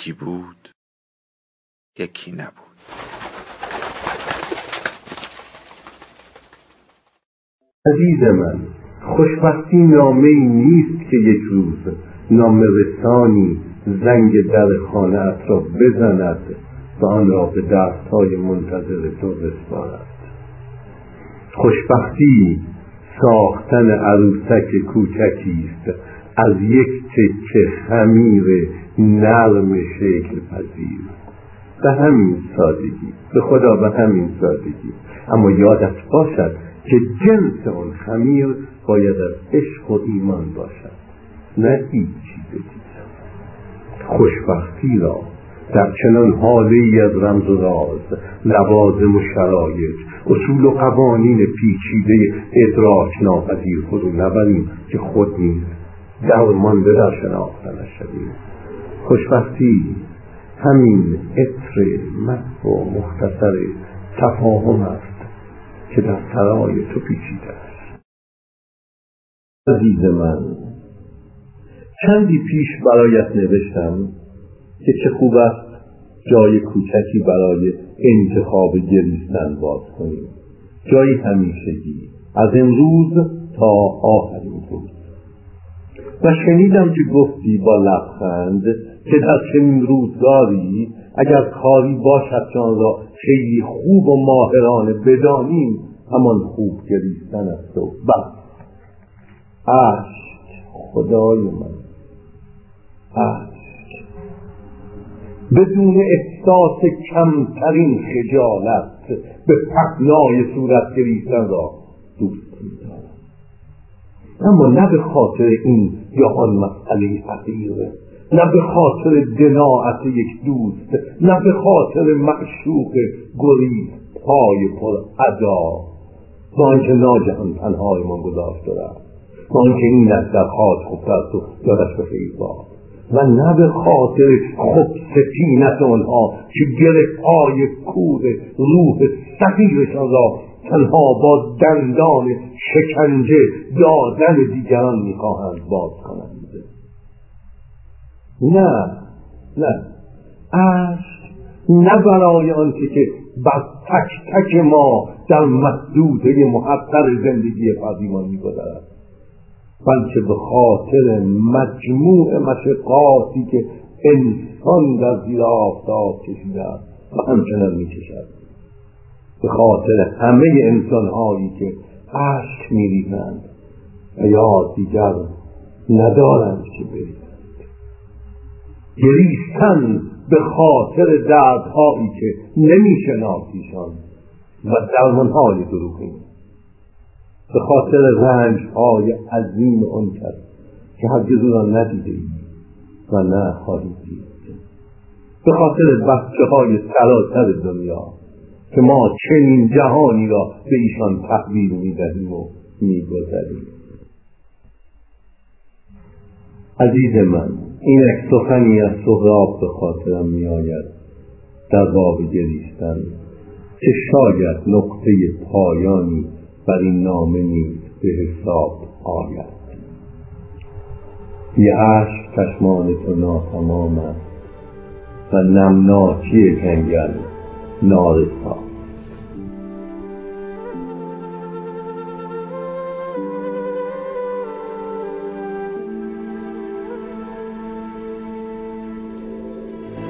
یکی بود یکی نبود. عزیز من خوشبختی نامه نیست که یک روز نامه رسانی زنگ در خانه را بزند و آن را به دستهای منتظر تو بسپارد. خوشبختی ساختن عروسک کوچکی است از یک تکه خمیر نرم شکل پذیر. به همین سادگی به خدا به همین سادگی. اما یادت باشد که جنس آن خمیر باید از عشق و ایمان باشد نه هیچ چیز خوشبختی را در چنان حاله ای از رمز و راز لوازم و شرایط اصول و قوانین پیچیده ادراک ناپذیر فرو نبریم که خود نیز درمانده در شناختنش شویم خوشبختی همین عطر محو و مختصر تفاهم است که در سرای تو پیچیده است. عزیز من چندی پیش برایت نوشتم که چه خوب است جای کوچکی برای انتخاب گریستن باز کنیم جایی همیشگی از امروز تا آخرین روز. و شنیدم که گفتی با لبخند که در چنین روزگاری اگر کاری باشد که آن را خیلی خوب و ماهرانه بدانیم همان خوب گریستن است و بس. عشق خدای من عشق. بدون احساس کمترین خجالت به پهنای صورت گریستن را دوست میدارم. اما نه به خاطر این یا آن مسئله حقیره نه به خاطر دناعت یک دوست نه به خاطر معشوق گریز پای پر ادا با آنکه ناگهان تنهایمان گذاشته رفت. با آنکه این در خاط است و یادش به باد. و نه به خاطر خب سفینت آنها که گره پای کور روح صغیرشان را تنها با دندان شکنجه دادن دیگران می‌خواهند باز کنند نه نه. عشق نه برای آنکه که بر تک تک ما در محدوده محقر زندگی فردیمان میگذرد. بلکه به خاطر مجموع مشقاتی که انسان در زیر آفتاب کشیده است و همچنان می‌کشد. به خاطر همه انسانهایی که عشق میریزند و یا دیگر ندارند که بریزند گریستن به خاطر دردهایی که نمیشناسیشان و درمانهای دروغین به خاطر رنجهای عظیم آن کس که هرگز را ندیده و نه خواهید دید. به خاطر بچه های سراسر دنیا که ما چنین جهانی را به ایشان تحویل می‌دهیم و میگذریم عزیز من اینک سخنی از سهراب به خاطرم میآید در باب گریستن که شاید نقطه پایانی بر این نامه نیز به حساب آید. یه عشق چشمان تو ناتمام است و نمناکی جنگل نارسا.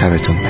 sabes dónde.